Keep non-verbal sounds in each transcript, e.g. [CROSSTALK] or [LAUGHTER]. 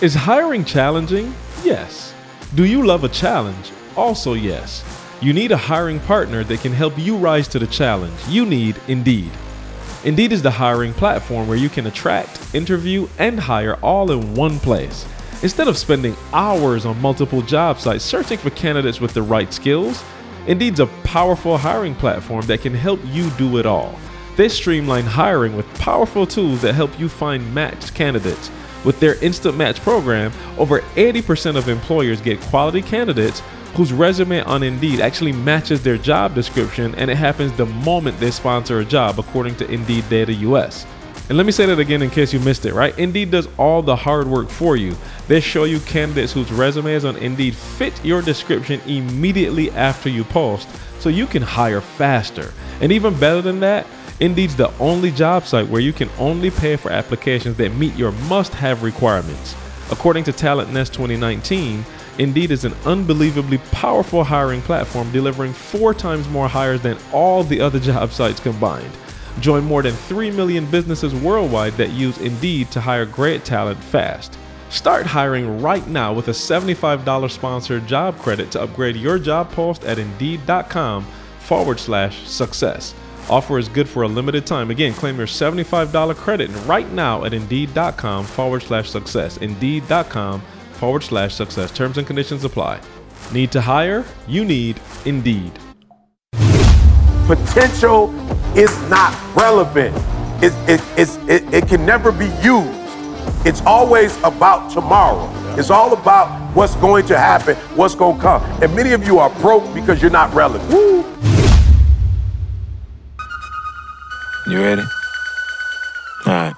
Is hiring challenging? Yes. Do you love a challenge? Also, yes. You need a hiring partner that can help you rise to the challenge. You need Indeed. Indeed is the hiring platform where you can attract, interview, and hire all in one place. Instead of spending hours on multiple job sites searching for candidates with the right skills, Indeed's a powerful hiring platform that can help you do it all. They streamline hiring with powerful tools that help you find matched candidates. With their Instant Match program, over 80% of employers get quality candidates whose resume on Indeed actually matches their job description, and it happens the moment they sponsor a job, according to Indeed Data US. And let me say that again in case you missed it, right? Indeed does all the hard work for you. They show you candidates whose resumes on Indeed fit your description immediately after you post, so you can hire faster. And even better than that, Indeed's the only job site where you can only pay for applications that meet your must have requirements. According to TalentNest 2019, Indeed is an unbelievably powerful hiring platform delivering four times more hires than all the other [LAUGHS] job sites combined. Join more than 3 million businesses worldwide that use Indeed to hire great talent fast. Start hiring right now with a $75 sponsored job credit to upgrade your job post at Indeed.com forward slash success. Offer is good for a limited time. Again, claim your $75 credit right now at Indeed.com forward slash success. Indeed.com forward slash success. Terms and conditions apply. Need to hire? You need Indeed. Potential is not relevant. It, it, it's, it, it can never be used. It's always about tomorrow. It's all about what's going to happen, what's going to come. And many of you are broke because you're not relevant. You ready? All right.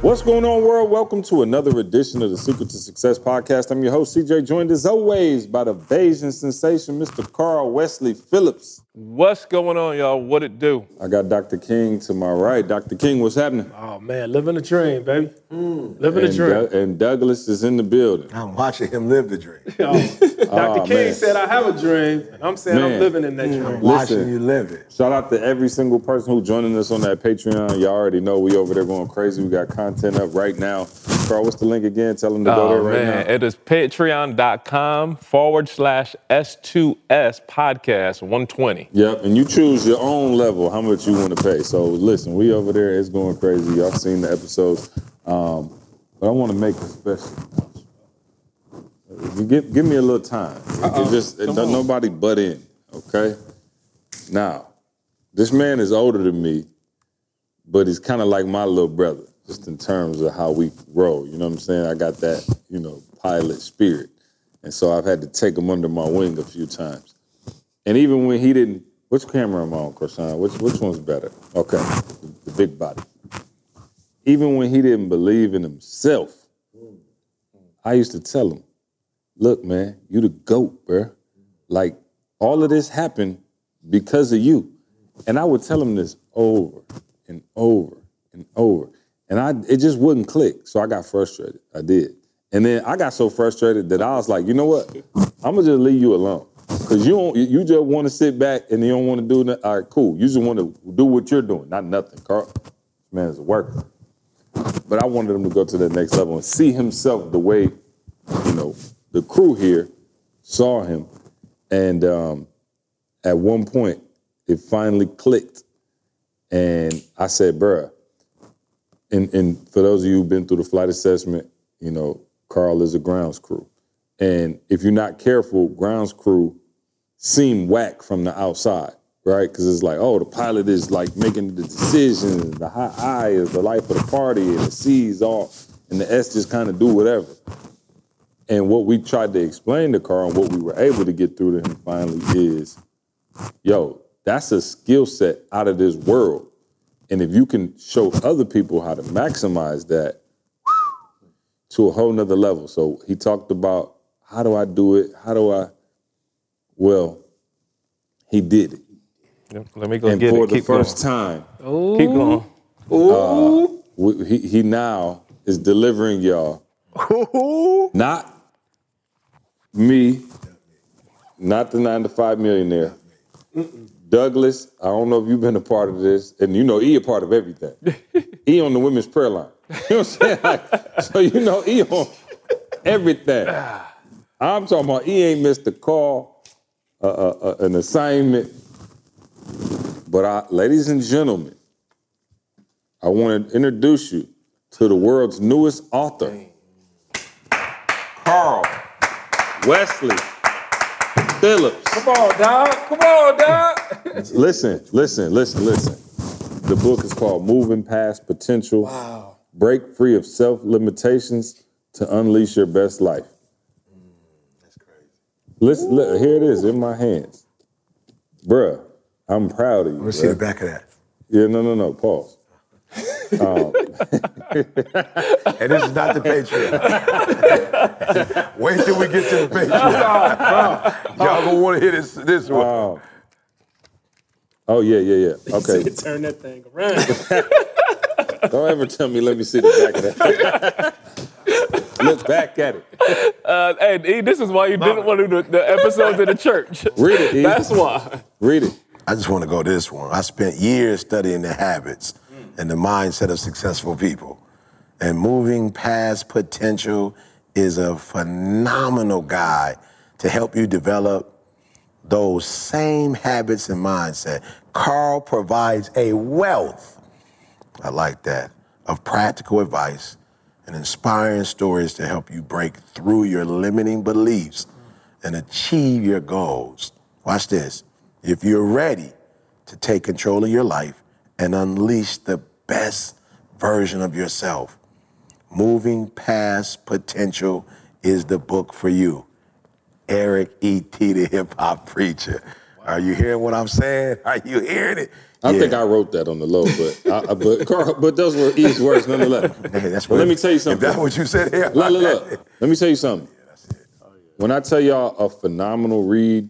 What's going on, world? Welcome to another edition of the Secret to Success podcast. I'm your host, CJ, joined as always by the Bahamian sensation, Mr. Carl Wesley Phillips. What's going on, y'all? What it do? I got Dr. King to my right. Dr. King, what's happening? Oh man, living the dream, baby. Mm. Living the dream. Doug- and Douglas is in the building. I'm watching him live the dream. Yo, [LAUGHS] Dr. Oh, ah, King man. said I have a dream, and I'm saying Man. I'm living in that dream. I'm watching Listen. you live it. Shout out to every single person who joining us on that Patreon. Y'all already know we over there going crazy. We got content up right now. Carl, what's the link again? Tell them to go oh, there Oh, right man. now. It is patreon.com forward slash S2S podcast 120. Yep, and you choose your own level, how much you want to pay. So listen, we over there, it's going crazy. Y'all seen the episodes. Um, but I want to make a special. You give, give me a little time. It just it, don't nobody butt in, okay? Now, this man is older than me, but he's kind of like my little brother, just in terms of how we roll. You know what I'm saying? I got that, you know, pilot spirit. And so I've had to take him under my wing a few times. And even when he didn't, which camera am I on, Krishan? Which which one's better? Okay, the, the big body. Even when he didn't believe in himself, I used to tell him, "Look, man, you the goat, bruh. Like all of this happened because of you." And I would tell him this over and over and over, and I it just wouldn't click. So I got frustrated. I did, and then I got so frustrated that I was like, "You know what? I'm gonna just leave you alone." Cause you don't, you just want to sit back and you don't want to do nothing. All right, cool. You just want to do what you're doing, not nothing. Carl, man is a worker. But I wanted him to go to the next level and see himself the way, you know, the crew here saw him. And um, at one point, it finally clicked. And I said, bruh, and, and for those of you who've been through the flight assessment, you know, Carl is a grounds crew. And if you're not careful, grounds crew seem whack from the outside, right? Because it's like, oh, the pilot is like making the decisions, the high I is the life of the party, and the C is all, and the S just kind of do whatever. And what we tried to explain to Carl and what we were able to get through to him finally is, yo, that's a skill set out of this world. And if you can show other people how to maximize that to a whole nother level. So he talked about how do I do it? How do I? Well, he did it. Let me go and get for it. the Keep first going. time, Keep going. Uh, we- he, he now is delivering y'all Ooh. not me, not the nine to five millionaire. Douglas, I don't know if you've been a part of this, and you know he a part of everything. he on the women's prayer line. [LAUGHS] You know what I'm saying? Like, so you know he on everything. [SIGHS] I'm talking about he ain't missed a call, uh, uh, an assignment. But I, ladies and gentlemen, I want to introduce you to the world's newest author, Carl Wesley Phillips. Come on, dog. Come on, dog. [LAUGHS] Listen, listen, listen, listen. The book is called Moving Past Potential. Wow. Break free of self limitations to unleash your best life. That's crazy. Listen, look, here it is in my hands. Bruh, I'm proud of you. Let's see the back of that. Yeah, no, no, no, pause. [LAUGHS] And this is not the Patreon. [LAUGHS] Wait till we get to the Patreon. [LAUGHS] Y'all gonna want to hear this this one. Um, oh, yeah, yeah, yeah. Okay. Turn that thing around. Don't ever tell me, let me see the back of that. Look back at it. [LAUGHS] Uh, hey, E, this is why you didn't want to do the, the episodes in the church. [LAUGHS] Read it, E. That's why. Read it. I just want to go this one. I spent years studying the habits and the mindset of successful people. And moving past potential is a phenomenal guide to help you develop those same habits and mindset. Carl provides a wealth, I like that, of practical advice and inspiring stories to help you break through your limiting beliefs and achieve your goals. Watch this. If you're ready to take control of your life and unleash the best version of yourself, Moving Past Potential is the book for you. Eric E.T., the hip hop preacher. Are you hearing what I'm saying? [LAUGHS] Are you hearing it? I Yeah. think I wrote that on the low, but I, I- but Carl, but those were E's words nonetheless. [LAUGHS] Hey, that's let me tell you If something. that's what you said here, Look, look, look. Let me tell you something. Oh, when I tell y'all a phenomenal read,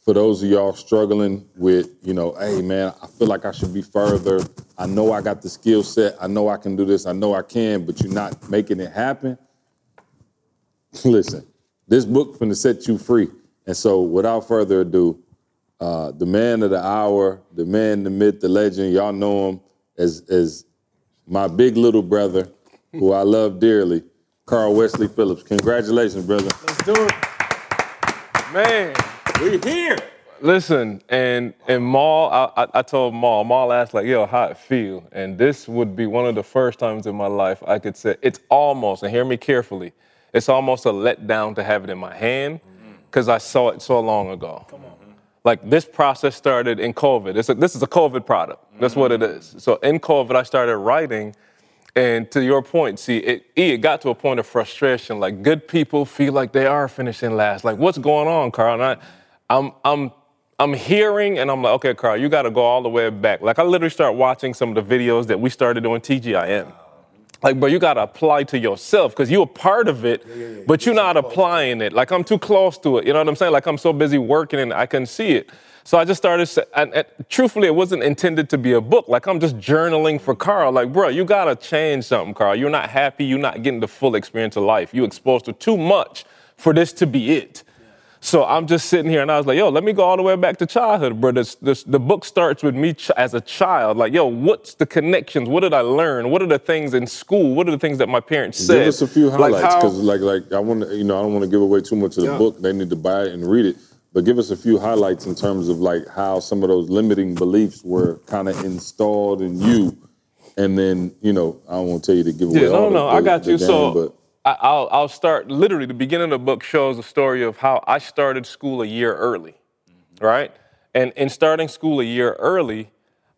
for those of y'all struggling with, you know, hey man, I feel like I should be further. I know I got the skill set. I know I can do this. I know I can, but you're not making it happen. [LAUGHS] Listen, this book is finna set you free. And so, without further ado, uh, the man of the hour, the man, the myth, the legend, y'all know him as as my big little brother, who I love dearly, Carl Wesley Phillips. Congratulations, brother. Let's do it. Man. We here. Listen, and and Maul, I, I, I told Maul, Maul asked like, yo, how it feel? And this would be one of the first times in my life I could say, it's almost, and hear me carefully, it's almost a letdown to have it in my hand, because I saw it so long ago. Like this process started in COVID. A, this is a COVID product. That's what it is. So in COVID, I started writing, and to your point, see, it, it got to a point of frustration. Like good people feel like they are finishing last. Like what's going on, Carl? And I, I'm, I'm, I'm hearing, and I'm like, okay, Carl, you got to go all the way back. Like I literally start watching some of the videos that we started doing TGIM. Like, bro, you gotta apply to yourself because you're a part of it, but you're not applying it. Like, I'm too close to it. You know what I'm saying? Like, I'm so busy working and I can't see it. So I just started, and, and truthfully, it wasn't intended to be a book. Like, I'm just journaling for Carl. Like, bro, you gotta change something, Carl. You're not happy. You're not getting the full experience of life. You exposed to too much for this to be it. So I'm just sitting here and I was like, yo, let me go all the way back to childhood, bro. This, this, the book starts with me ch- as a child. Like, yo, what's the connections? What did I learn? What are the things in school? What are the things that my parents said? Give us a few highlights, because like like I want to, you know, I don't want to give away too much of the book. They need to buy it and read it. But give us a few highlights in terms of like how some of those limiting beliefs were kind of installed in you, and then you know, I don't want to tell you to give away. Yeah, no, all no, the, I got the you. game, so but I, I'll, I'll start literally. The beginning of the book shows the story of how I started school a year early, mm-hmm. right? And in starting school a year early,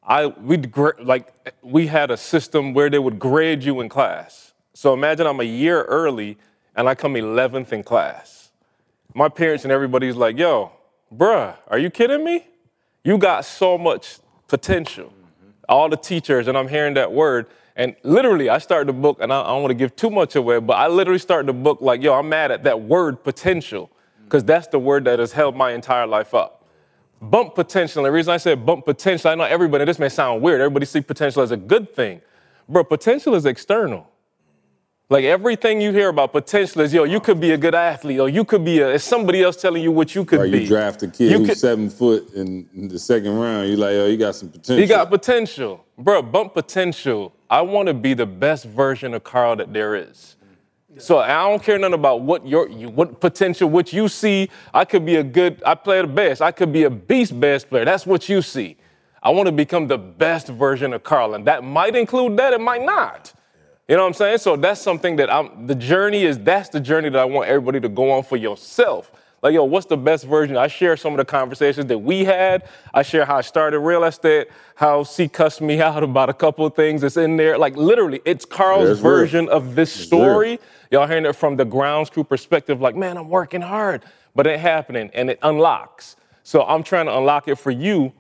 I we like we had a system where they would grade you in class. So imagine I'm a year early and I come 11th in class. My parents and everybody's like, "Yo, bruh, are you kidding me? You got so much potential." Mm-hmm. all the teachers, and I'm hearing that word. And literally, I started the book, and I, I don't want to give too much away, but I literally started the book like, yo, I'm mad at that word potential, because that's the word that has held my entire life up. Bump potential. And the reason I said bump potential, I know everybody, this may sound weird. Everybody see potential as a good thing. Bro, potential is external. Like everything you hear about potential is, yo, you could be a good athlete, or you could be a. It's somebody else telling you what you could Or be. you draft a kid You who's could- seven foot in, in the second round. You're like, oh, you got some potential. He got potential, bro. Bump potential. I want to be the best version of Carl that there is. So I don't care nothing about what your what potential, what you see. I could be a good. I play the best. I could be a beast best player. That's what you see. I want to become the best version of Carl, and that might include that. It might not. You know what I'm saying? So that's something that I'm. The journey is. That's the journey that I want everybody to go on for yourself. Like, yo, what's the best version? I share some of the conversations that we had. I share how I started real estate, how C cussed me [LAUGHS] out about a couple of things that's in there. Like, literally, it's Carl's real. version of this story. Y'all hearing it from the grounds crew perspective, like, man, I'm working hard, but it happening, and it unlocks. So I'm trying to unlock it for you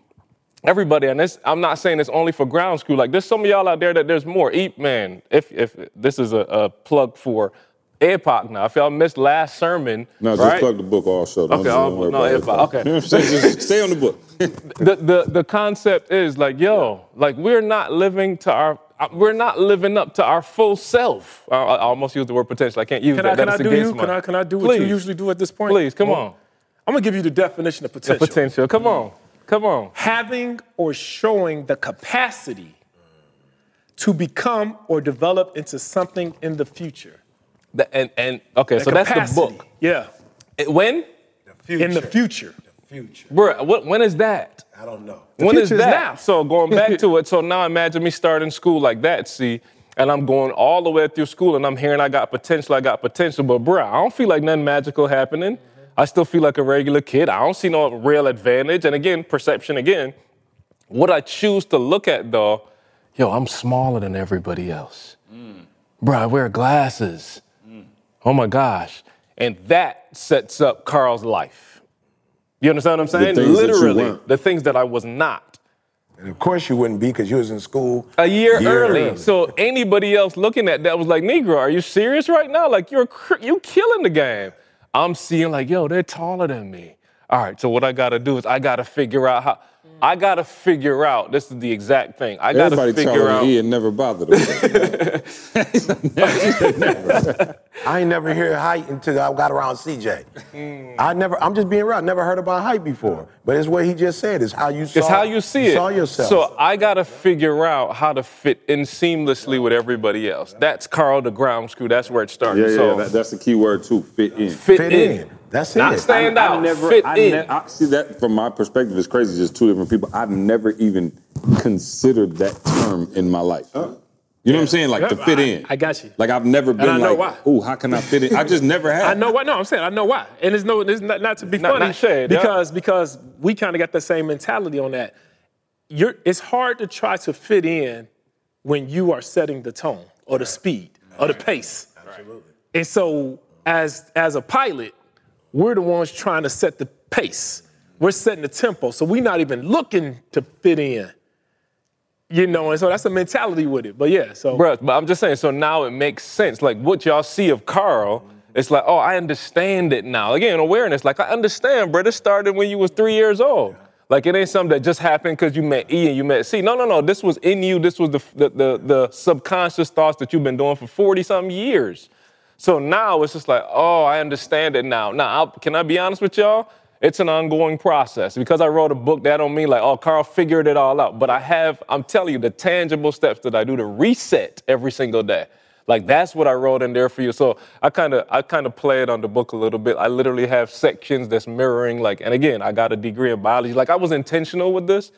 everybody, and this, I'm not saying it's only for ground school. Like there's some of y'all out there that there's more. Eat man, if if this is a, a plug for AirPod now. If y'all missed last sermon, No, just plug the book also. Don't, Okay, don't no, about if okay. [LAUGHS] You know what I'm saying? Just stay on the book. [LAUGHS] the, the the concept is like, yo, like we're not living to our. uh, We're not living up to our full self. I, I almost used the word potential. I can't use Can that. I, can I That's do against you? my- Can I, can I do what you usually do at this point? Please, come Well, on. I'm gonna give you the definition of potential. The potential. potential. Come on. Come on. Having or showing the capacity to become or develop into something in the future. The- and and okay, The so that's the book. Yeah. It- When, In the future. Future. bro? What, when is that? I don't know. When is future that? now. So going back to it, so now imagine me starting school like that, see, and I'm going all the way through school and I'm hearing I got potential, I got potential, but bruh, I don't feel like nothing magical happening. I still feel like a regular kid. I don't see no real advantage. And again, perception again. What I choose to look at though, yo, I'm smaller than everybody else. Mm. Bruh, I wear glasses. Oh my gosh. And that sets up Carl's life. You understand what I'm saying? you Literally, the things that I was not And of course you wouldn't be because you was in school a year, Year early. early. So anybody else looking at that was like, Negro, are you serious right now? Like you're you killing the game. I'm seeing like, yo, they're taller than me. All right, so what I gotta do is I gotta figure out how. I gotta figure out. This is the exact thing. I gotta Everybody figure taller out. than he and never bothered him. [LAUGHS] I ain't never hear height until I got around CJ. Hmm. I never, I'm just being real. I never heard about height before. But it's what he just said. It's how you saw It's how you see it. Saw yourself. So I gotta figure out how to fit in seamlessly with everybody else. That's Carl the ground screw. That's where it started. yeah, yeah, so that, that's the key word too. Fit in. fit, fit in. in. That's Not it. stand I- out. I never, fit I in. ne- I see that from my perspective. It's crazy. Just two different people. I've never even considered that term in my life. You know what I'm saying? Like to fit I- in. I got you. Like I've never been I know like, why. oh, how can I fit in? I just never [LAUGHS] have. I know why. No, I'm saying I know why, and it's no, it's not, not to be Not- funny not shade, yeah. because because we kind of got the same mentality on that. You're, it's hard to try to fit in when you are setting the tone or the speed or the pace. Absolutely. And so, as as a pilot, we're the ones trying to set the pace. We're setting the tempo, so we're not even looking to fit in. You know, and so that's a mentality with it. But yeah, so Bruh, but I'm just saying, so now it makes sense. Like what y'all see of Carl, it's like, oh, I understand it now. Again, awareness. Like I understand, bro. This started when you was three years old. Like it ain't something that just happened because you met E and you met C. No, no, no. This was in you. This was the the the, the subconscious thoughts that you've been doing for 40 something years. So now it's just like, oh, I understand it now. Now, I'll, can I be honest with y'all? It's an ongoing process. Because I wrote a book, that don't mean like, oh, Carl figured it all out. But I have, I'm telling you, the tangible steps that I do to reset every single day. Like that's what I wrote in there for you. So I kind of, I kind of play it on the book a little bit. I literally have sections that's mirroring, like, and again, I got a degree in biology. Like I was intentional with this.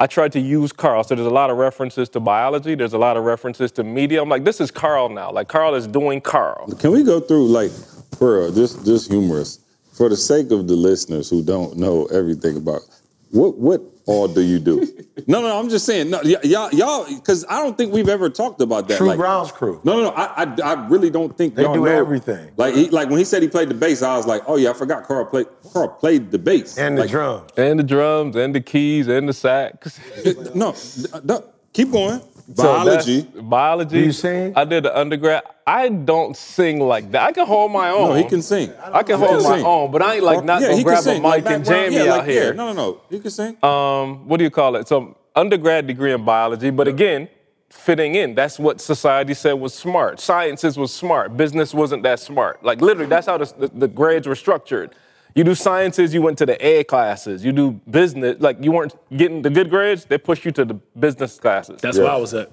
I tried to use Carl. So there's a lot of references to biology. There's a lot of references to media. I'm like, this is Carl now. Like Carl is doing Carl. Can we go through like for just just humorous for the sake of the listeners who don't know everything about what what all do you do? [LAUGHS] no, no, I'm just saying, no, y- y'all, y'all, because I don't think we've ever talked about that. True like, grounds crew. No, no, no. I, I, I really don't think They y'all do know. everything. Like, he, like when he said he played the bass, I was like, oh yeah, I forgot Carl played. Carl played the bass And the Like, drums. And the drums, and the keys, and the sax. [LAUGHS] No, no, keep going. So Biology. that's- biology. Do you sing? I did the undergrad. I don't sing like that. I can hold my own. no, he can sing. I can He hold my sing. own, but I ain't like not yeah, gonna grab can a mic Like and Mac Brown, jam yeah, me like, out here. Yeah, no, no, no. He can sing. Um, what do you call it? So undergrad degree in biology, but again, fitting in. That's what society said was smart. Sciences was smart. Business wasn't that smart. Like literally, that's how the, the, the grades were structured. You do sciences, you went to the A classes. You do business, like you weren't getting the good grades, they push you to the business classes. That's where I was at.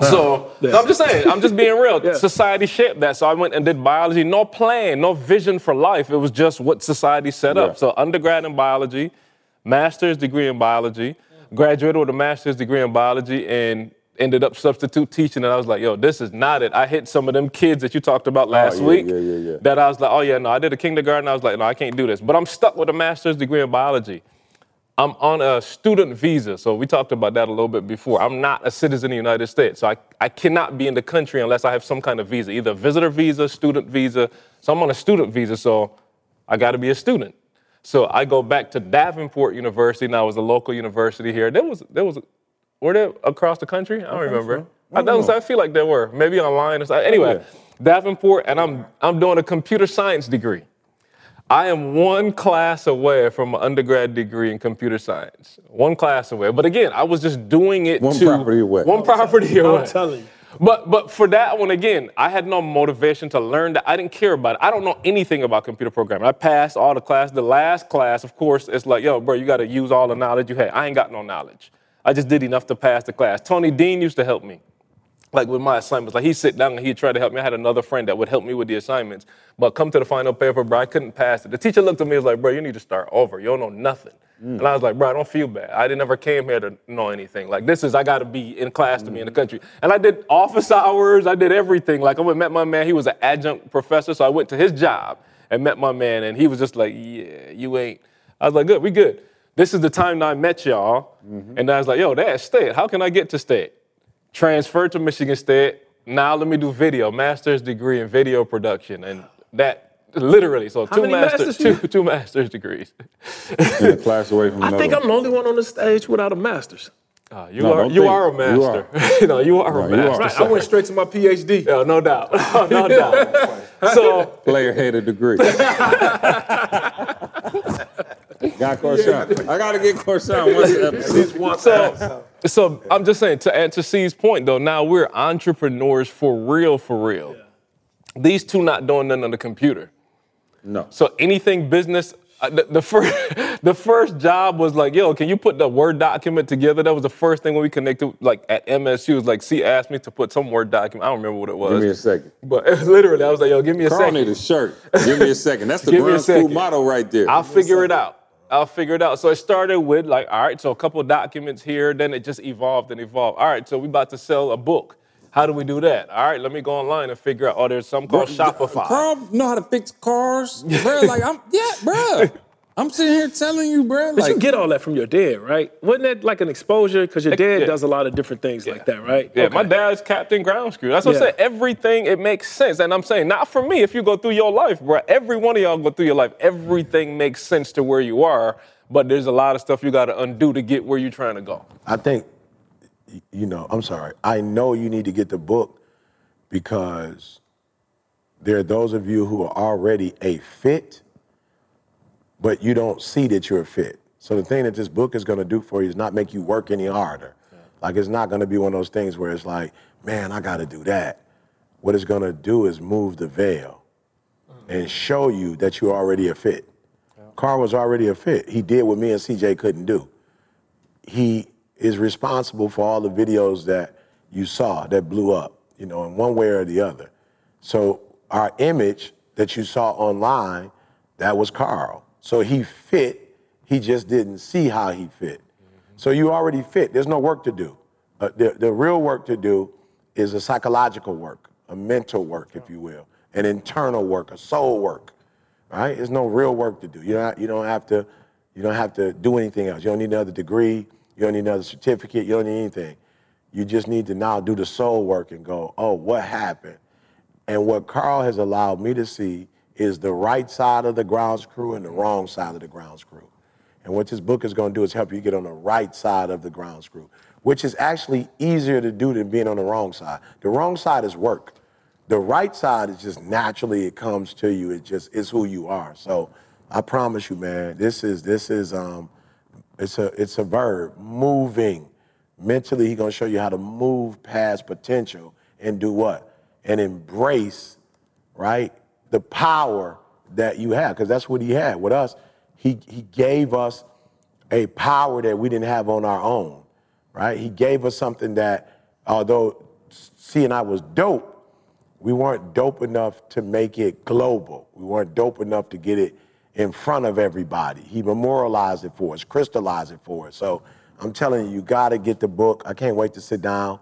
So, [LAUGHS] Yeah. so I'm just saying, I'm just being real. Yeah. Society shaped that. So I went and did biology, no plan, no vision for life. It was just what society set Yeah. up. So undergrad in biology, master's degree in biology, graduated with a master's degree in biology, and ended up substitute teaching. And I was like, yo, this is not it. I hit some of them kids that you talked about oh, last Oh, yeah, week. yeah, yeah, yeah. That I was like, oh yeah, no, I did a kindergarten. I was like, no, I can't do this. But I'm stuck with a master's degree in biology. I'm on a student visa, so we talked about that a little bit before. I'm not a citizen of the United States, so I, I cannot be in the country unless I have some kind of visa, either visitor visa, student visa. So I'm on a student visa, so I got to be a student. So I go back to Davenport University. Now it was a local university here. There was there was were there across the country? I don't remember. I, don't, I feel like there were maybe online or something. Oh, anyway, Davenport, and I'm I'm doing a computer science degree. I am one class away from an undergrad degree in computer science. One class away. But again, I was just doing it One to property away. One property away. I'm telling you. But but for that one again, I had no motivation to learn that. I didn't care about it. I don't know anything about computer programming. I passed all the class. The last class, of course, it's like, yo, bro, you got to use all the knowledge you had. I ain't got no knowledge. I just did enough to pass the class. Tony Dean used to help me like with my assignments. Like he'd sit down and he'd try to help me. I had another friend that would help me with the assignments. But come to the final paper, bro, I couldn't pass it. The teacher looked at me and was like, bro, you need to start over. You don't know nothing. Mm. And I was like, bro, I don't feel bad. I didn't ever came here to know anything. Like this is I gotta be in class to be in the mm. country. And I did office hours, I did everything. Like I went met my man, he was an adjunct professor, so I went to his job and met my man, and he was just like, Yeah, you ain't. I was like, good, we good. This is the time that I met y'all. And I was like, yo, that's state. How can I get to state? transferred to Michigan State. Now let me do video, master's degree in video production, and that literally so two many masters, masters you two, two master's degrees. [LAUGHS] In a class away from I another think one. I'm the only one on the stage without a master's. Ah, you No, are you are a master. You master. [LAUGHS] no, you are a No, you are. master. Right, I went straight to my PhD. [LAUGHS] Yeah, no doubt, no doubt. So Player hated degree. Got Corshawn. I gotta get Corshawn one episode. so, so I'm just saying to answer C's point though. Now we're entrepreneurs for real, for real. These two not doing nothing on the computer. No. So anything business, uh, the, the first [LAUGHS] the first job was like, yo, can you put the Word document together? That was the first thing when we connected, like at MSU. It was like, C asked me to put some Word document. I don't remember what it was. Give me a second. But [LAUGHS] literally, I was like, yo, give me a Carl second. need a shirt. Give me a second. That's the Give ground school motto right there. I'll figure it out. I'll figure it out. So it started with like, all right, so a couple documents here, then it just evolved and evolved. All right, so we about to sell a book. How do we do that? All right, let me go online and figure out. Oh, there's some called Shopify. Carl know how to fix cars, bro. Like I'm, yeah, bro. [LAUGHS] I'm sitting here telling you, bro. But Like you get all that from your dad, right? Wasn't that like an exposure? Because your dad yeah. does a lot of different things like that, right? Yeah, Okay. my dad's Captain Ground Screw. That's what Yeah. I'm saying. Everything, it makes sense. And I'm saying, not for me, if you go through your life, bro. Every one of y'all go through your life. Everything makes sense to where you are, but there's a lot of stuff you got to undo to get where you're trying to go. I think, you know, I'm sorry. I know you need to get the book because there are those of you who are already a fit, but you don't see that you're fit. So the thing that this book is going to do for you is not make you work any harder. Like it's not going to be one of those things where it's like, man, I got to do that. What it's going to do is move the veil mm. and show you that you're already a fit. Carl was already a fit. He did what me and CJ couldn't do he is responsible for all the videos that you saw that blew up, you know, in one way or the other. So our image that you saw online, that was Carl. So he fit, he just didn't see how he fit. So you already fit. There's no work to do. Uh, the, the real work to do is a psychological work, a mental work, if you will, an internal work, a soul work. Right? There's no real work to do. You don't, you don't have to you don't have to do anything else. You don't need another degree. You don't need another certificate. You don't need anything. You just need to now do the soul work and go, oh, what happened? And what Carl has allowed me to see is the right side of the ground screw and the wrong side of the ground screw. And what this book is going to do is help you get on the right side of the ground screw, which is actually easier to do than being on the wrong side. The wrong side is work. The right side is just naturally it comes to you. It just is who you are. So I promise you, man, this is this is um it's a it's a verb, moving. Mentally, he's gonna show you how to move past potential and do what? And embrace, right? The power that you have, because that's what he had with us. He he gave us a power that we didn't have on our own, right? He gave us something that, although C and I was dope, we weren't dope enough to make it global. We weren't dope enough to get it in front of everybody. He memorialized it for us, crystallized it for us. So I'm telling you, you got to get the book. I can't wait to sit down.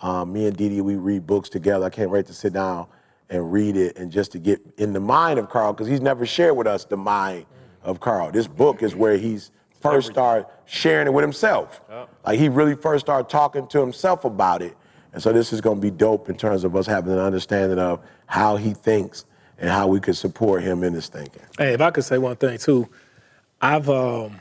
Um, me and Didi, we read books together. I can't wait to sit down and read it and just to get in the mind of Carl because he's never shared with us the mind of Carl. This book is where he's first started sharing it with himself. Like he really first started talking to himself about it. And so this is going to be dope in terms of us having an understanding of how he thinks and how we could support him in his thinking. Hey, if I could say one thing too, I've, um,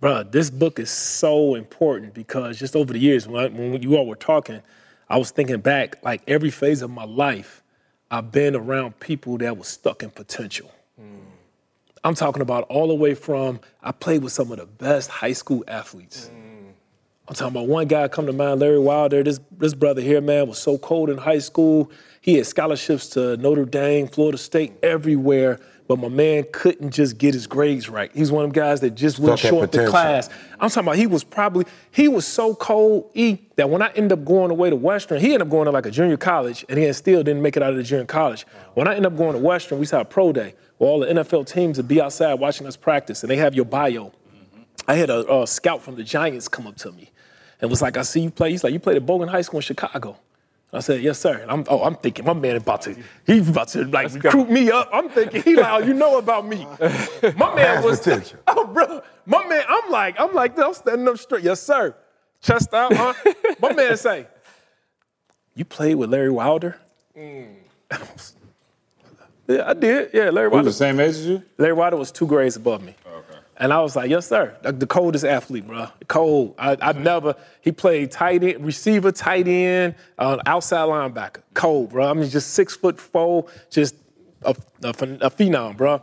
bruh, this book is so important because just over the years, when, I, when you all were talking, I was thinking back, like every phase of my life, I've been around people that was stuck in potential. I'm talking about all the way from I played with some of the best high school athletes. I'm talking about one guy come to mind, Larry Wilder. This this brother here, man, was so cold in high school. He had scholarships to Notre Dame, Florida State, everywhere. But my man couldn't just get his grades right. He's one of them guys that just wouldn't Stuck at show up to potential. class. I'm talking about he was probably he was so cold E that when I ended up going away to Western, he ended up going to like a junior college, and he still didn't make it out of the junior college. When I ended up going to Western, we saw a pro day where all the NFL teams would be outside watching us practice, and they have your bio. I had a, a scout from the Giants come up to me and was like, I see you play. He's like, you played at Bogan High School in Chicago. I said, yes, sir. And I'm, oh, I'm thinking my man about to, he's about to like recruit me up. I'm thinking he like, oh, you know about me. [LAUGHS] My man was, potential. [LAUGHS] oh, bro, my man. I'm like, I'm like, I'm standing up straight. Yes, sir. Chest out, huh? [LAUGHS] my man say, you played with Larry Wilder? Mm. yeah, I did. Yeah, Larry Who's Wilder. the same age as you? Larry Wilder was two grades above me. Oh. And I was like, yes, sir. Like the coldest athlete, bro. Cold. I, I never, he played tight end, receiver, tight end, uh, outside linebacker. Cold, bro. I mean, just six foot four, just a, a, a phenom, bro.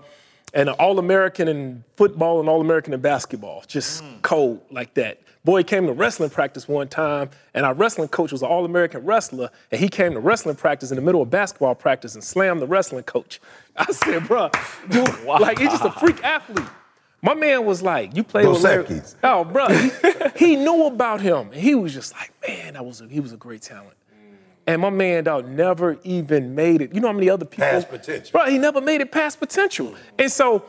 And an All American in football and All American in basketball. Just cold like that. Boy came to wrestling practice one time, and our wrestling coach was an All American wrestler, and he came to wrestling practice in the middle of basketball practice and slammed the wrestling coach. I said, bro, dude, [LAUGHS] like he's just a freak athlete. My man was like, "You played Dos with Larry." Equis. [LAUGHS] Oh, bro, he, he knew about him. And He was just like, "Man, that was a, he was a great talent." And my man, dog, never even made it. You know how many other people? Past potential. Bro, he never made it past potential. And so,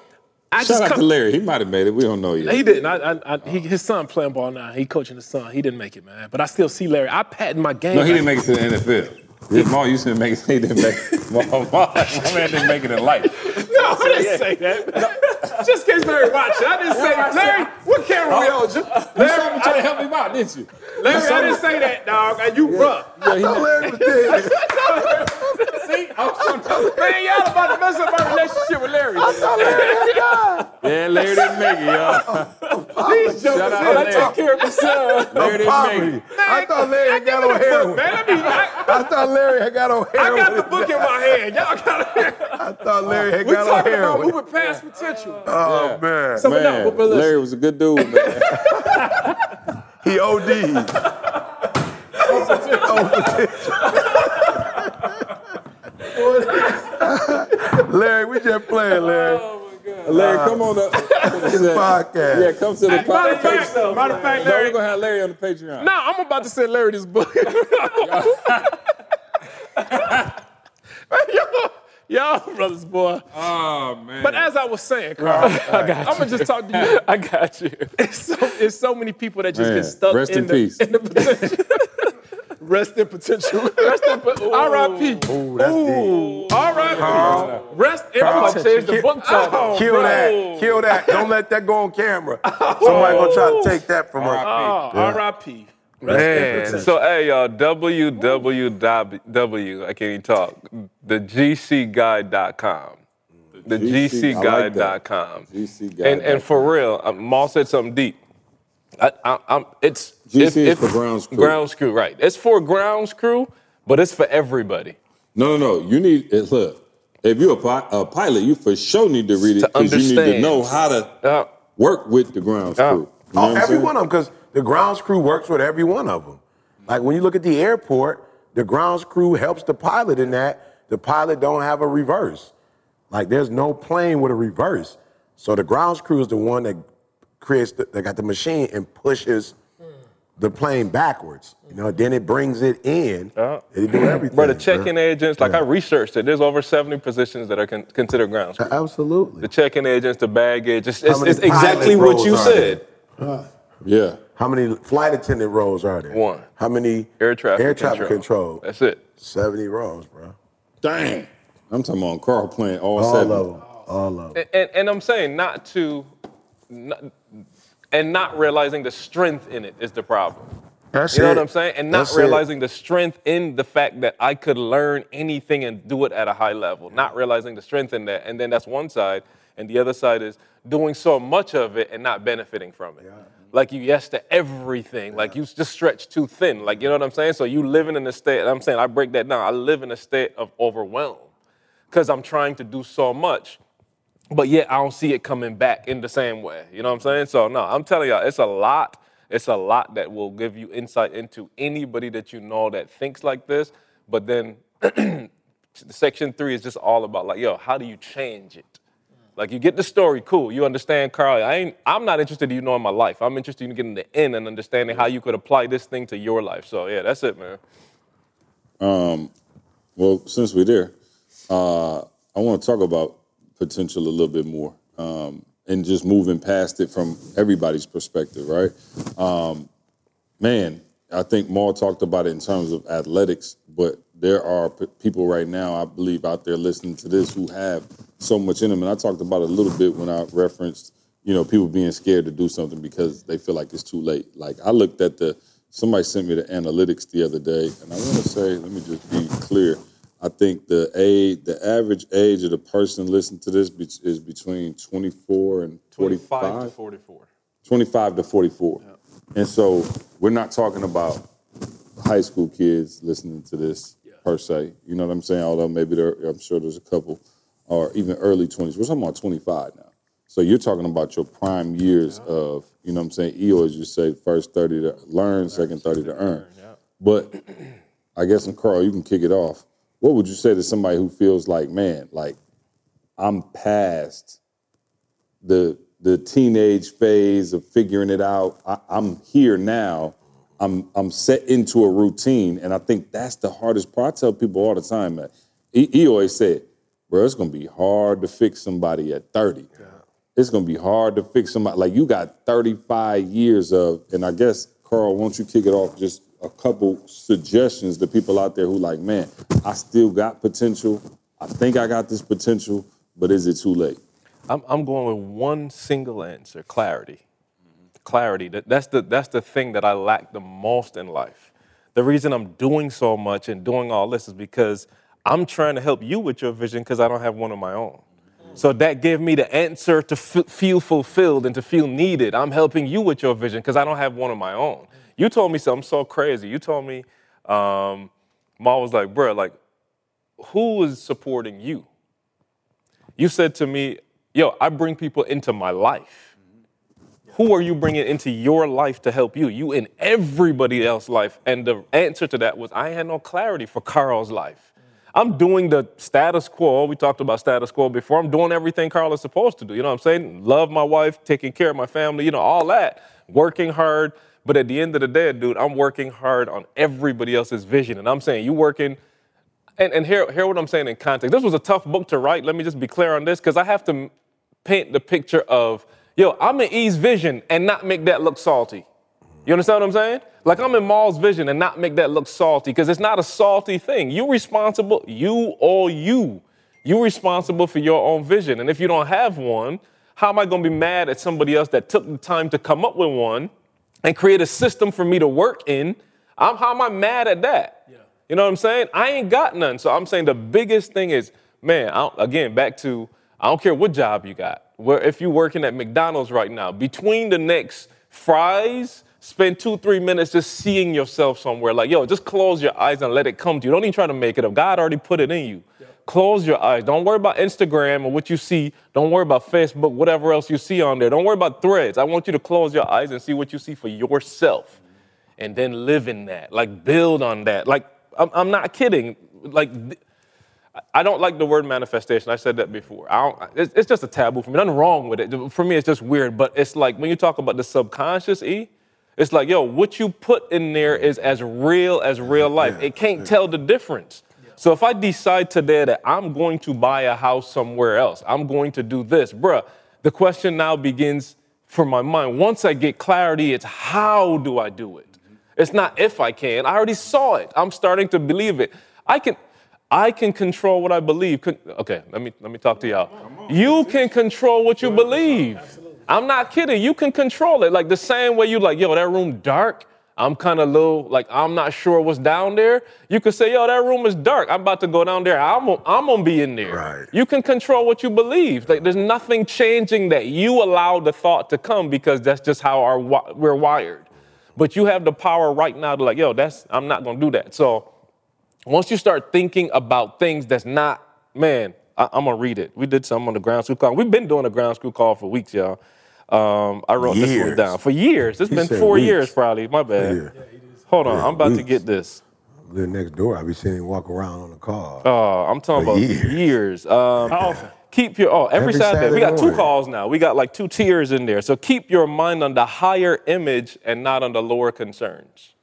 I Shout just out come, to Larry. He might have made it. We don't know yet. he didn't. I, I, I, he, his son playing ball now. He coaching his son. He didn't make it, man. But I still see Larry. I patent my game. No, he didn't make it to the NFL. His mom used to make it. [LAUGHS] He didn't make it. My, my, my man didn't make it in life. No, I didn't say that. [LAUGHS] Just in case Larry watching. I didn't say, Larry, what camera we on? Ju- oh, You Larry, saw I, trying to help him out, didn't you? Larry, I didn't say that, dog. And you, bruh. I thought Larry was dead. [LAUGHS] See? Man, y'all about to mess up our relationship with Larry. I thought Larry. Yeah, Larry didn't make it, y'all. These jokers, Shout man, to I Larry. care of myself. Larry didn't make it. I thought Larry had got on heroin. Man, let me, I, I thought Larry had got on I got the book in my hand. Y'all got it. [LAUGHS] I thought Larry had We got on talking about heroin. moving past potential. Oh man, So, but no, Man, but, but listen. Larry was a good dude, man. [LAUGHS] he OD'd. [LAUGHS] Larry, we just playing, Larry. Oh, uh, Larry, come on up. This podcast. Yeah, come to the podcast. Matter of podcast. fact, matter of fact, Larry. No, we're gonna have Larry on the Patreon. No, I'm about to send Larry this book. [LAUGHS] y'all, y'all brothers, boy. Oh man. But as I was saying, Carl, I'm gonna just talk to you. [LAUGHS] I got you. It's so, it's so many people that just Man, get stuck rest in, in the, peace. in the potential. [LAUGHS] Rest in potential. Rest in potential. R.I.P. Ooh, that's deep. R.I.P. Rest in Carl, potential. Change the book oh, title. Oh, Kill bro. that. Kill that. Don't let that go on camera. Somebody gonna try to take that from us. Oh, R.I.P. Rest in Man, so hey y'all, www. I can't even talk. The GCguide.com. The GC I like GC And and for real, um, Maul said something deep. I, I, I'm, it's GC is for ground crew. Ground screw, right? It's for ground crew, but it's for everybody. No, no, no. You need it. Look, if you're a, pi- a pilot, you for sure need to read it because you need to know how to Uh, work with the ground Yeah. screw. You know Oh, every one of them, because the grounds crew works with every one of them. Like when you look at the airport, the grounds crew helps the pilot in that. The pilot don't have a reverse. Like there's no plane with a reverse. So the grounds crew is the one that creates, the, that got the machine and pushes the plane backwards. You know, then it brings it in. Yeah. They do everything. Bro, the check-in bro. agents, like Yeah. I researched it, there's over 70 positions that are con- considered grounds. crew. Absolutely. The check-in agents, the baggage, it's, it's, it's exactly what you roles are said. Yeah. How many flight attendant roles are there? One. How many Air traffic, air traffic control. control? That's it. 70 roles, bro. Dang. I'm talking about Carl playing all, All seven. of them. All of them. And, and, and I'm saying not to, not, and not realizing the strength in it is the problem. That's You know it. what I'm saying? And not That's it. realizing the strength in the fact that I could learn anything and do it at a high level. Not realizing the strength in that. And then that's one side. And the other side is doing so much of it and not benefiting from it. Like you yes to everything. Like you just stretch too thin. Like you know what I'm saying? So you living in a state, I'm saying I break that down. I live in a state of overwhelm because I'm trying to do so much but yet I don't see it coming back in the same way. You know what I'm saying? So no, I'm telling y'all, it's a lot. It's a lot that will give you insight into anybody that you know that thinks like this. But then [CLEARS THROAT] section three is just all about like, yo, how do you change it? Like you get the story, cool. You understand, Carl. I ain't. I'm not interested in you knowing my life. I'm interested in getting the end and understanding how you could apply this thing to your life. So yeah, that's it, man. Um, Well, since we're there, uh, I want to talk about potential a little bit more um, and just moving past it from everybody's perspective, right? Um, man, I think Maul talked about it in terms of athletics, but there are p- people right now, I believe, out there listening to this who have so much in them. And I talked about it a little bit when I referenced, you know, people being scared to do something because they feel like it's too late. Like I looked at the, somebody sent me the analytics the other day, and I want to say, let me just be clear. I think the age, the average age of the person listening to this be- is between 24 and 45. 25 to 44. 25 to 44. And so we're not talking about high school kids listening to this per se. You know what I'm saying? Although maybe there, I'm sure there's a couple, or even early 20s. We're talking about 25 now. So you're talking about your prime years of, you know what I'm saying? E as you say first 30 to learn, second 30 to earn. But I guess, and Carl, you can kick it off. What would you say to somebody who feels like, man, like I'm past the the teenage phase of figuring it out. I, I'm here now. I'm I'm set into a routine, and I think that's the hardest part. I tell people all the time, man. He, he always said, "Bro, it's gonna be hard to fix somebody at 30. It's gonna be hard to fix somebody like you got 35 years of." And I guess Carl, won't you kick it off? Just a couple suggestions to people out there who like, man, I still got potential. I think I got this potential, but is it too late? I'm, I'm going with one single answer clarity. Clarity. That, that's, the, that's the thing that I lack the most in life. The reason I'm doing so much and doing all this is because I'm trying to help you with your vision because I don't have one of my own. So that gave me the answer to f- feel fulfilled and to feel needed. I'm helping you with your vision because I don't have one of my own. You told me something so crazy. You told me, um, Ma was like, bro, like, who is supporting you? You said to me, yo, I bring people into my life. Who are you bringing into your life to help you? You in everybody else's life. And the answer to that was I had no clarity for Carl's life. I'm doing the status quo. We talked about status quo before. I'm doing everything Carl is supposed to do. You know what I'm saying? Love my wife, taking care of my family, you know, all that. Working hard. But at the end of the day, dude, I'm working hard on everybody else's vision. And I'm saying, you working and, and hear, hear what I'm saying in context. This was a tough book to write. Let me just be clear on this because I have to paint the picture of, yo, I'm in E's vision and not make that look salty. You understand what I'm saying? Like I'm in Maul's vision and not make that look salty because it's not a salty thing. You responsible, you or you. You responsible for your own vision. And if you don't have one, how am I going to be mad at somebody else that took the time to come up with one and create a system for me to work in? I'm, how am I mad at that? You know what I'm saying? I ain't got none. So I'm saying the biggest thing is, man, again, back to I don't care what job you got. Where if you're working at McDonald's right now, between the next fries, spend two, three minutes just seeing yourself somewhere. Like, yo, just close your eyes and let it come to you. Don't even try to make it up. God already put it in you. close your eyes. Don't worry about Instagram or what you see. Don't worry about Facebook, whatever else you see on there. Don't worry about threads. I want you to close your eyes and see what you see for yourself and then live in that. Like build on that. Like I'm, I'm not kidding. Like I don't like the word manifestation. I said that before. I don't, it's, it's just a taboo for me. Nothing wrong with it. For me, it's just weird. But it's like when you talk about the subconscious E, it's like, yo, what you put in there is as real as real life. It can't tell the difference. So if I decide today that I'm going to buy a house somewhere else, I'm going to do this, bruh, the question now begins for my mind. Once I get clarity, it's how do I do it? It's not if I can. I already saw it. I'm starting to believe it. I can I can control what I believe. Con- Okay, let me let me talk to y'all. You can control what you believe. I'm not kidding. You can control it. Like the same way you like, yo, that room dark. I'm kind of low, like I'm not sure what's down there. You could say, yo, that room is dark. I'm about to go down there. I'm, I'm gonna be in there. Right. You can control what you believe. Like there's nothing changing that. You allow the thought to come because that's just how our we're wired. But you have the power right now to like, yo, that's I'm not gonna do that. So once you start thinking about things that's not, man, I, am gonna read it. We did some on the Grounds Crew call. We've been doing a Grounds Crew call for weeks, y'all. Um, I wrote this one down for years. It's He been four weeks. years, probably. My bad. Yeah. Hold on, Yeah, I'm about to get this. Live next door. I be seeing him walk around on the car. Oh, I'm talking about years. years. Um, How often? Keep your oh every, Every Saturday. We got two morning. calls now. We got like two tiers in there. So keep your mind on the higher image and not on the lower concerns.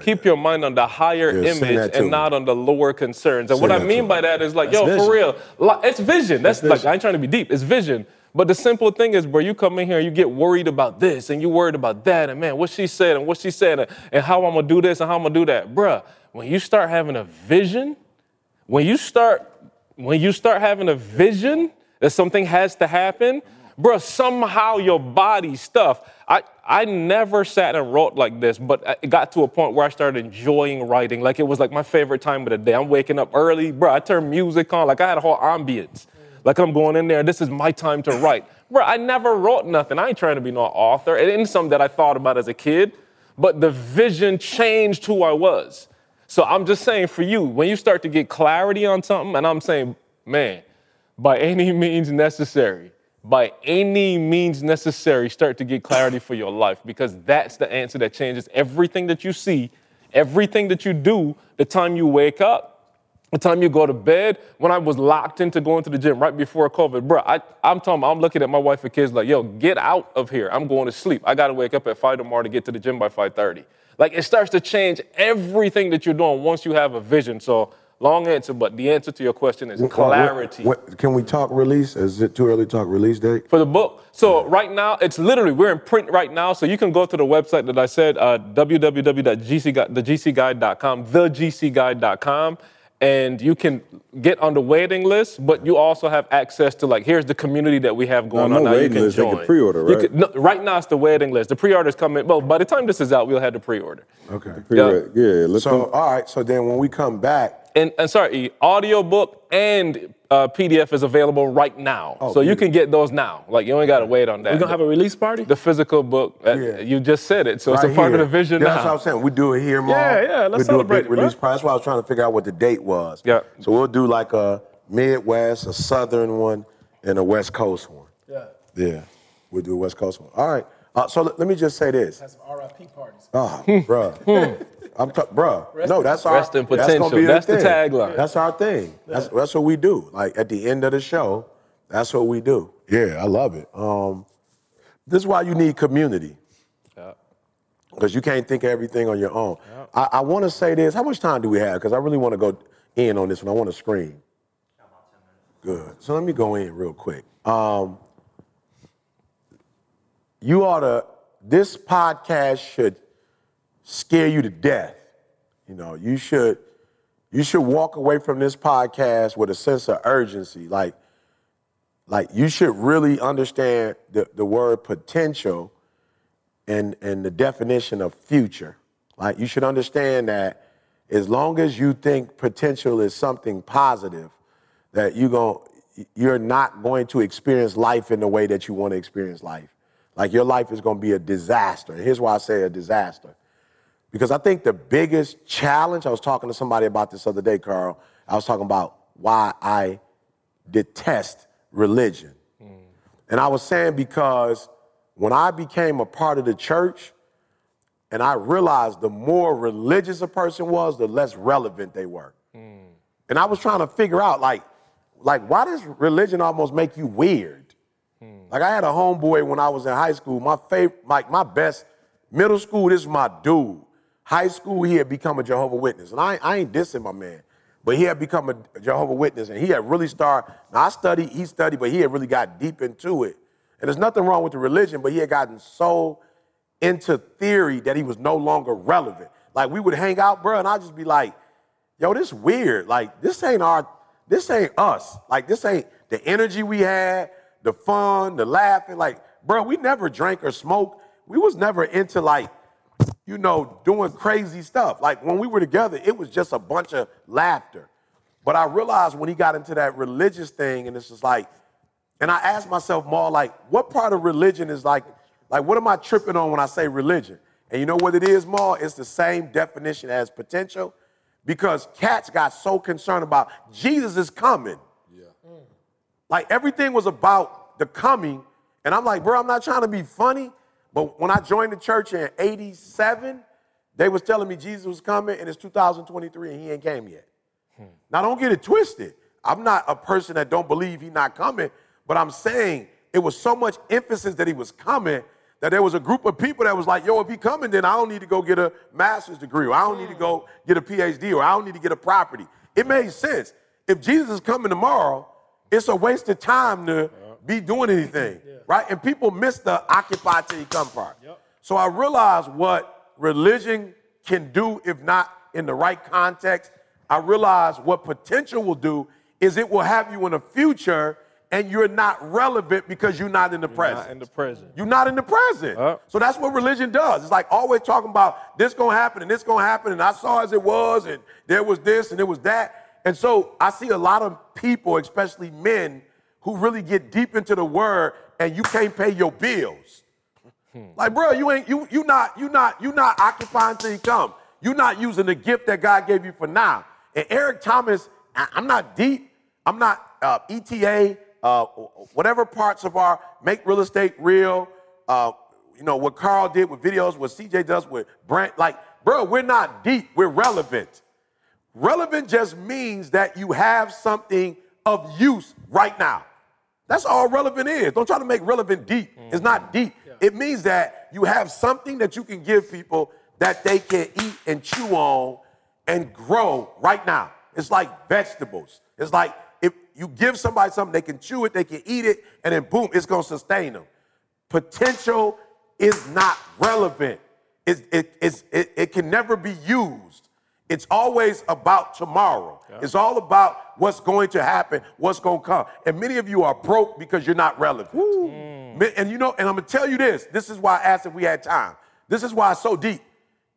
Keep your mind on the higher Yeah, image and me. not on the lower concerns. And what I that to mean me. by that is like, That's yo, vision. for real, it's vision. That's like I ain't trying to be deep. It's vision. But the simple thing is, bro, you come in here, and you get worried about this, and you worried about that, and man, what she said, and what she said, and, and how I'm gonna do this, and how I'm gonna do that, bruh. When you start having a vision, when you start when you start having a vision that something has to happen, bro, somehow your body stuff. I I never sat and wrote like this, but it got to a point where I started enjoying writing. Like it was like my favorite time of the day. I'm waking up early, bro. I turned music on, like I had a whole ambience. Like I'm going in there, this is my time to write. Bro, I never wrote nothing. I ain't trying to be no author. It ain't something that I thought about as a kid, but the vision changed who I was. So I'm just saying for you, when you start to get clarity on something, and I'm saying, man, by any means necessary, by any means necessary, start to get clarity for your life because that's the answer that changes everything that you see, everything that you do, the time you wake up, the time you go to bed, when I was locked into going to the gym right before COVID, bro, I, I'm telling I'm looking at my wife and kids like, yo, get out of here. I'm going to sleep. I got to wake up at 5 tomorrow to get to the gym by 5.30. Like, it starts to change everything that you're doing once you have a vision. So, long answer, but the answer to your question is clarity. What, what- can we talk release? Is it too early to talk release date? For the book. So right now, it's literally, we're in print right now. So you can go to the website that I said, uh, www.thegcguide.com, thegcguide.com, and you can get on the waiting list, but you also have access to like, here's the community that we have going No, on no now. You can list, they join. can pre-order, You right? can- no, right now, it's the waiting list. The pre-orders come in. Well, by the time this is out, we'll have the pre-order. Okay. Yeah, yeah let's So, go. all right. So then when we come back, And, and sorry, audiobook and uh, PDF is available right now. Oh, so you can get those now. Like, you ain't got to wait on that. We're gonna have a release party? the physical book. uh, Yeah. You just said it, so it's a part here, of the vision That's what. I'm saying. We do it here, Mom. Yeah, yeah, let's we do a celebrate big it, release party. That's why I was trying to figure out what the date was. Yeah. So we'll do like a Midwest, a Southern one, and a West Coast one. Yeah. Yeah. We'll do a West Coast one. All right. Uh, so let, let me just say this. Have some RIP parties. Oh, bruh. [LAUGHS] I'm t- bruh. No, that's our Rest in That's, potential. gonna be That's the tagline. That's our thing. That's that's what we do. Like at the end of the show, that's what we do. Yeah, I love it. Um, this is why you need community. Because you can't think of everything on your own. I, I want to say this. How much time do we have? Because I really want to go in on this one. I want to scream. Good. So let me go in real quick. Um, you ought to, this podcast should scare you to death. You know, you should, you should walk away from this podcast with a sense of urgency. Like, like you should really understand the, the word potential and, and the definition of future. Like you should understand that as long as you think potential is something positive, that you going you're not going to experience life in the way that you want to experience life. Like your life is going to be a disaster. Here's why I say a disaster. Because I think the biggest challenge, I was talking to somebody about this other day, Carl. I was talking about why I detest religion. And I was saying because when I became a part of the church, and I realized the more religious a person was, the less relevant they were. And I was trying to figure out, like, like why does religion almost make you weird? Like I had a homeboy when I was in high school. My favorite, like my best middle school, this is my dude. High school, he had become a Jehovah Witness, and I, I ain't dissing my man, but he had become a Jehovah Witness, and he had really started. Now I studied, he studied, but he had really got deep into it. And there's nothing wrong with the religion, but he had gotten so into theory that he was no longer relevant. Like we would hang out, bro, and I'd just be like, yo, this weird. Like, this ain't our, this ain't us. Like, this ain't the energy we had, the fun, the laughing. Like, bro, we never drank or smoked. We was never into like, you know, doing crazy stuff. Like when we were together, it was just a bunch of laughter. But I realized when he got into that religious thing, and it's just like, and I asked myself more like, what part of religion is like, like what am I tripping on when I say religion? And you know what it is, more? It's the same definition as potential because cats got so concerned about Jesus is coming. Yeah. Like everything was about the coming. And I'm like, bro, I'm not trying to be funny. But when I joined the church in 87, they was telling me Jesus was coming and it's 2023 and he ain't came yet. Hmm. Now don't get it twisted. I'm not a person that don't believe he not coming, but I'm saying it was so much emphasis that he was coming that there was a group of people that was like, yo, if he coming, then I don't need to go get a master's degree, or I don't need to go get a PhD, or I don't need to get a property. It made sense. If Jesus is coming tomorrow, it's a waste of time to be doing anything, yeah. right? And people miss the occupy till he come part. Yep. So I realized what religion can do if not in the right context. I realized what potential will do is it will have you in the future and you're not relevant because you're not in the you're present. Not in the present. You're not in the present. So that's what religion does. It's like always talking about this gonna happen and this gonna happen, and I saw as it was, and there was this and there was that. And so I see a lot of people, especially men, who really get deep into the word and you can't pay your bills. Like, bro, you ain't you you not you not you not occupying till you come. You're not using the gift that God gave you for now. And Eric Thomas, I, am not deep. I'm not uh, ETA uh, whatever parts of our make real estate real, uh, you know, what Carl did with videos, what CJ does with Brent, like, bro, we're not deep, we're relevant. Relevant just means that you have something of use right now. That's all relevant is. Don't try to make relevant deep. Mm-hmm. It's not deep. Yeah. It means that you have something that you can give people that they can eat and chew on and grow right now. It's like vegetables. It's like if you give somebody something, they can chew it, they can eat it, and then boom, it's gonna sustain them. Potential is not relevant. It, it, it, it can never be used. It's always about tomorrow. Yeah. It's all about what's going to happen, what's going to come. And many of you are broke because you're not relevant. Mm. And you know, and I'm going to tell you this. This is why I asked if we had time. This is why it's so deep.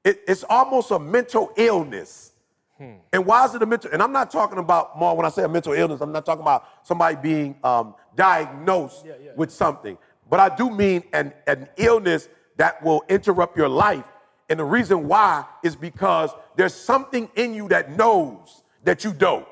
It, it's almost a mental illness Hmm. And why is it a mental? And I'm not talking about more when I say a mental illness. I'm not talking about somebody being um, diagnosed yeah, yeah. with something, but I do mean an, an illness that will interrupt your life. And the reason why is because there's something in you that knows that you dope.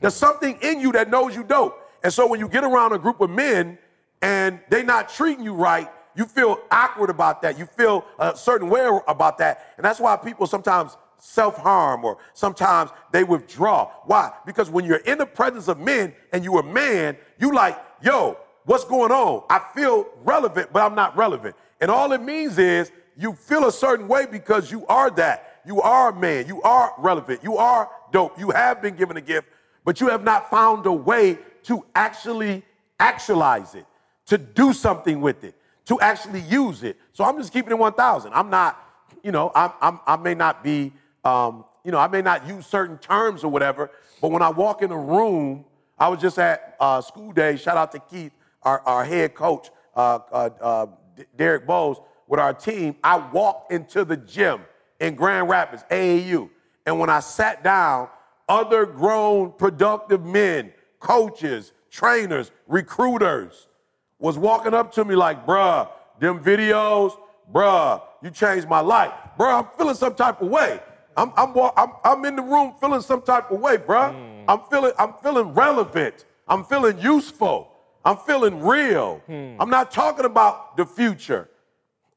There's something in you that knows you dope. And so when you get around a group of men and they're not treating you right, you feel awkward about that. You feel a certain way about that. And that's why people sometimes self harm or sometimes they withdraw. Why? Because when you're in the presence of men and you're a man, you like, yo, what's going on? I feel relevant, but I'm not relevant. And all it means is you feel a certain way because you are that. You are a man. You are relevant. You are dope. You have been given a gift, but you have not found a way to actually actualize it, to do something with it, to actually use it. So I'm just keeping it 1,000. I'm not, you know, I'm, I'm, i may not be um, you know, I may not use certain terms or whatever, but when I walk in a room, I was just at uh, school day. Shout out to Keith, our, our head coach, uh, uh, uh Derek Bowes, with our team. I walked into the gym in Grand Rapids, AAU, and when I sat down, other grown, productive men, coaches, trainers, recruiters, was walking up to me like, bruh, them videos, bruh, you changed my life. Bruh, I'm feeling some type of way. I'm, I'm, I'm, I'm in the room feeling some type of way, bruh. Mm. I'm feeling I'm feeling relevant. I'm feeling useful. I'm feeling real. I'm not talking about the future.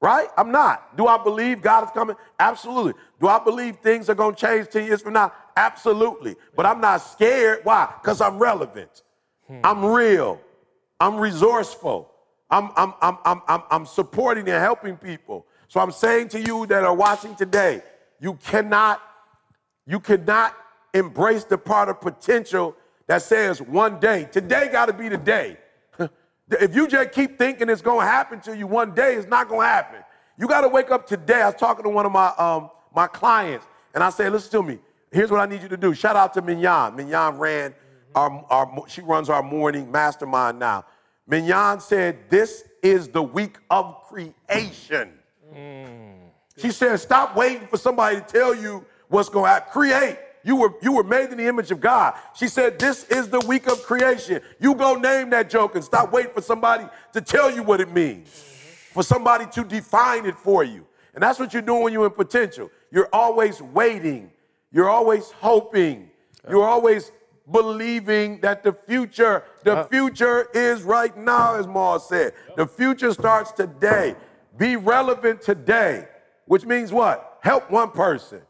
Right? I'm not. Do I believe God is coming? Absolutely. Do I believe things are going to change 10 years from now? Absolutely. But I'm not scared. Why? Because I'm relevant. Hmm. I'm real. I'm resourceful. I'm, I'm, I'm, I'm, I'm, I'm supporting and helping people. So I'm saying to you that are watching today, you cannot, you cannot embrace the part of potential that says one day. Today got to be the day. If you just keep thinking it's gonna happen to you one day, it's not gonna happen. You gotta wake up today. I was talking to one of my um, my clients, and I said, listen to me. Here's what I need you to do. Shout out to Mignon. Mignon ran our, our she runs our morning mastermind now. Mignon said, This is the week of creation. She said, Stop waiting for somebody to tell you what's going to happen. Create. You were, you were made in the image of God. She said, This is the week of creation. You go name that joke and stop waiting for somebody to tell you what it means, for somebody to define it for you. And that's what you're doing when you're in potential. You're always waiting, you're always hoping, you're always believing that the future, the uh-huh. future is right now, as Maul said. The future starts today. Be relevant today, which means what? Help one person.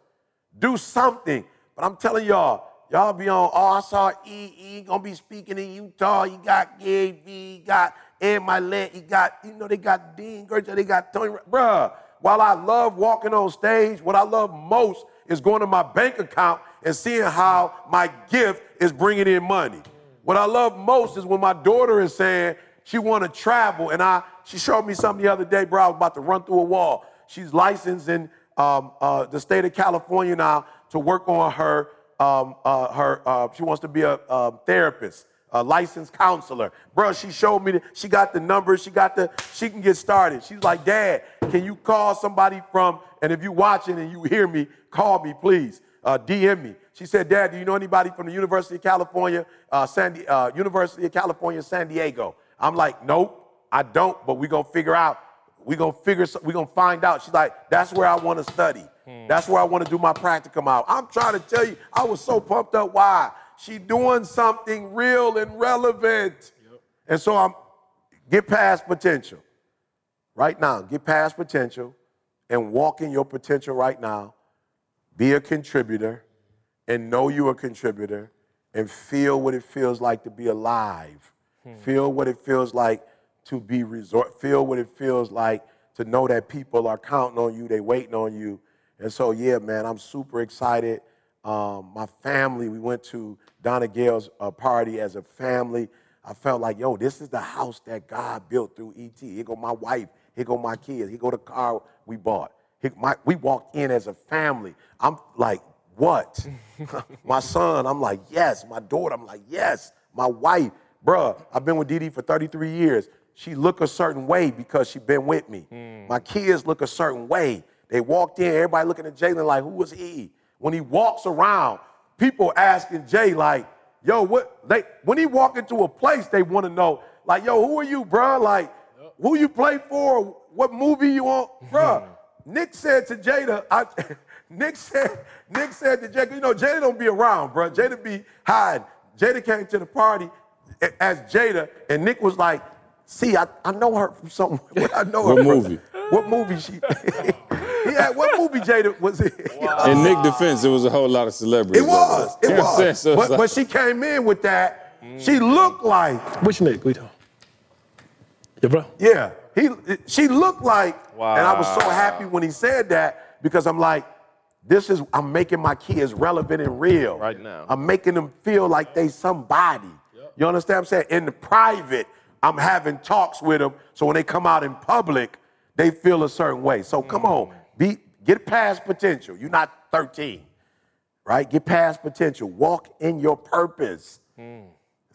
Do something. But I'm telling y'all, y'all be on, oh, I saw E, E gonna be speaking in Utah. You got Gary V, you got Ed Mylett, you got, you know, they got Dean Gertrude, they got Tony. Bruh, while I love walking on stage, what I love most is going to my bank account and seeing how my gift is bringing in money. What I love most is when my daughter is saying she want to travel, and I she showed me something the other day, bro. I was about to run through a wall. She's licensed in um, uh, the state of California now to work on her um, uh, her. Uh, she wants to be a, a therapist, a licensed counselor, bro. She showed me. The, she got the numbers. She got the. She can get started. She's like, Dad, can you call somebody from? And if you're watching and you hear me, call me, please. Uh, DM me. She said, Dad, do you know anybody from the University of California, uh, San uh, University of California, San Diego? I'm like, nope, I don't, but we're gonna figure out, we're gonna figure, we're gonna find out. She's like, that's where I wanna study. Mm. That's where I wanna do my practicum out. I'm trying to tell you, I was so pumped up. Why? She doing something real and relevant. Yep. And so I'm, get past potential. Right now, get past potential and walk in your potential right now. Be a contributor and know you're a contributor and feel what it feels like to be alive. Hmm. Feel what it feels like to be resort. Feel what it feels like to know that people are counting on you, they waiting on you. And so, yeah, man, I'm super excited. Um, my family, we went to Donna Gale's uh, party as a family. I felt like, yo, this is the house that God built through ET. Here go my wife. Here go my kids. Here go the car we bought. Here, my, we walked in as a family. I'm like, what? [LAUGHS] my son, I'm like, yes. My daughter, I'm like, yes. My wife, bruh, I've been with Dee Dee for 33 years. She look a certain way because she been with me. My kids look a certain way. They walked in, everybody looking at Jalen like, who was he? When he walks around, people asking Jay like, yo, what? They when he walk into a place, they want to know like, yo, who are you, bruh? Like, who you play for? What movie you on, [LAUGHS] bruh? Nick said to Jada, I, [LAUGHS] Nick said, Nick said to Jada, you know, Jada don't be around, bruh. Jada be hiding. Jada came to the party as Jada, and Nick was like, see, I, I know her from somewhere. Where [LAUGHS] I know What her from? movie? What movie she? Yeah, what movie Jada was it? In Nick defense, it was a whole lot of celebrities. It was. It You know saying? was. So but, like- but she came in with that. She looked like, Which Nick? We talking? Yeah, bro. yeah. He. She looked like. And I was so happy when he said that because I'm like, this is. I'm making my kids relevant and real. Right now. I'm making them feel like they somebody. You understand what I'm saying? In the private, I'm having talks with them. So when they come out in public, they feel a certain way. So come mm. on, be get past potential. You're not 13 right? Get past potential. Walk in your purpose. Hmm.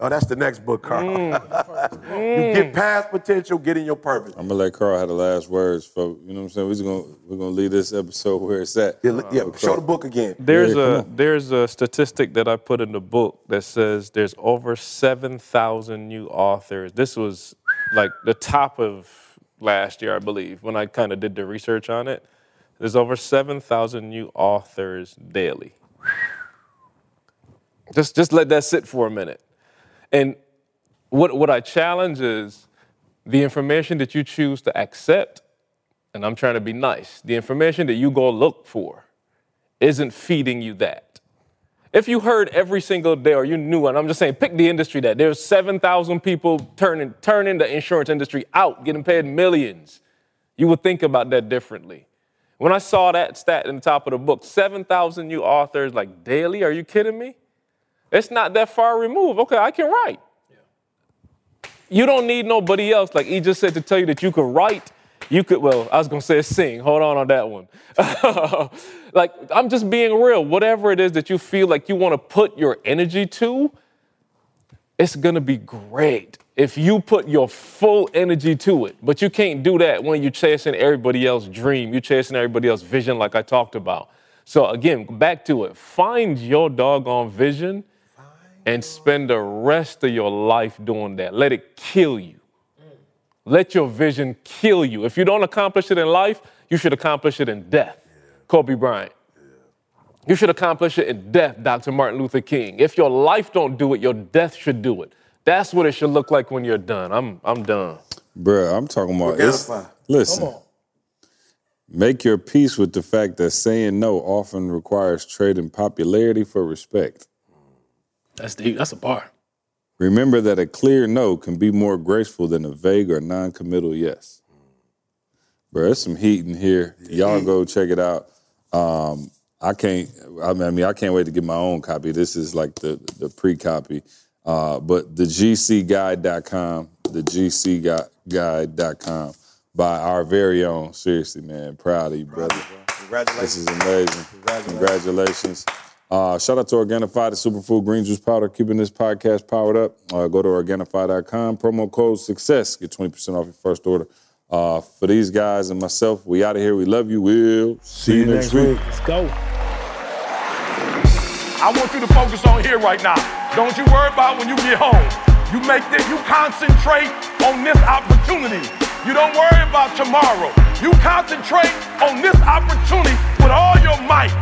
Oh, that's the next book, Carl. Hmm. [LAUGHS] you get hmm. past potential, get in your purpose. I'm gonna let Carl have the last words for you know what I'm saying. We're just gonna we're gonna leave this episode where it's at. Yeah, yeah, show the book again. There's Yeah, a there's a statistic that I put in the book that says there's over seven thousand new authors. This was like the top of last year, I believe, when I kind of did the research on it. There's over seven thousand new authors daily. Just just let that sit for a minute. And what what I challenge is the information that you choose to accept, and I'm trying to be nice, the information that you go look for isn't feeding you that. If you heard every single day or you knew, and I'm just saying, pick the industry that there's 7,000 people turning, turning the insurance industry out, getting paid millions, you would think about that differently. When I saw that stat in the top of the book, 7,000 new authors like daily, are you kidding me? It's not that far removed. Okay, I can write. You don't need nobody else, like he just said, to tell you that you could write. You could, well, I was gonna say sing. Hold on on that one. [LAUGHS] like, I'm just being real. Whatever it is that you feel like you wanna put your energy to, it's gonna be great if you put your full energy to it. But you can't do that when you're chasing everybody else's dream, you're chasing everybody else's vision, like I talked about. So, again, back to it. Find your doggone vision and spend the rest of your life doing that. Let it kill you. Mm. Let your vision kill you. If you don't accomplish it in life, you should accomplish it in death. Kobe Bryant. You should accomplish it in death, Dr. Martin Luther King. If your life don't do it, your death should do it. That's what it should look like when you're done. I'm I'm done. Bruh, I'm talking about it's, listen. Make your peace with the fact that saying no often requires trading popularity for respect. That's deep. That's a bar. Remember that a clear no can be more graceful than a vague or non-committal yes. Bro, there's some heat in here. Y'all go check it out. Um, I can't. I mean, I can't wait to get my own copy. This is like the the pre-copy. Uh, but the gcguide.com, the gcguide.com by our very own. Seriously, man, proud of you, brother. This is amazing. Congratulations. Uh, shout out to Organifi, the superfood green juice powder, keeping this podcast powered up. Uh, go to Organifi.com, promo code SUCCESS, get 20% off your first order. Uh, for these guys and myself, we out of here. We love you. We'll see, you next week. Let's go. I want you to focus on here right now. Don't you worry about when you get home. You make this, you concentrate on this opportunity. You don't worry about tomorrow. You concentrate on this opportunity with all your might,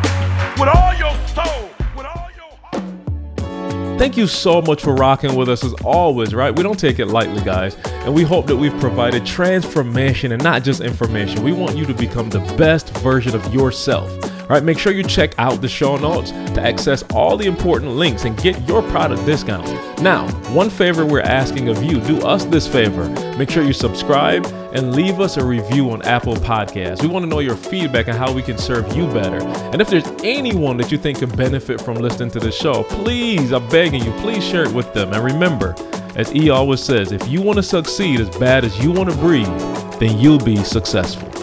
with all your soul, with all your heart. Thank you so much for rocking with us as always, right? We don't take it lightly, guys. And we hope that we've provided transformation and not just information. We want you to become the best version of yourself. Right, make sure you check out the show notes to access all the important links and get your product discount. Now, one favor we're asking of you do us this favor. Make sure you subscribe and leave us a review on Apple Podcasts. We want to know your feedback and how we can serve you better. And if there's anyone that you think could benefit from listening to this show, please, I'm begging you, please share it with them. And remember, as E always says, if you want to succeed as bad as you want to breathe, then you'll be successful.